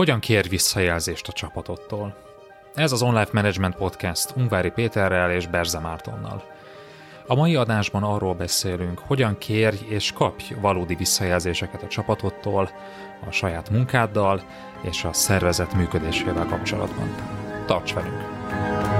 Hogyan kér visszajelzést a csapatottól? Ez az Online Management Podcast Ungvári Péterrel és Berze Mártonnal. A mai adásban arról beszélünk, hogyan kérj és kapj valódi visszajelzéseket a csapatottól, a saját munkáddal és a szervezet működésével kapcsolatban. Tarts velünk!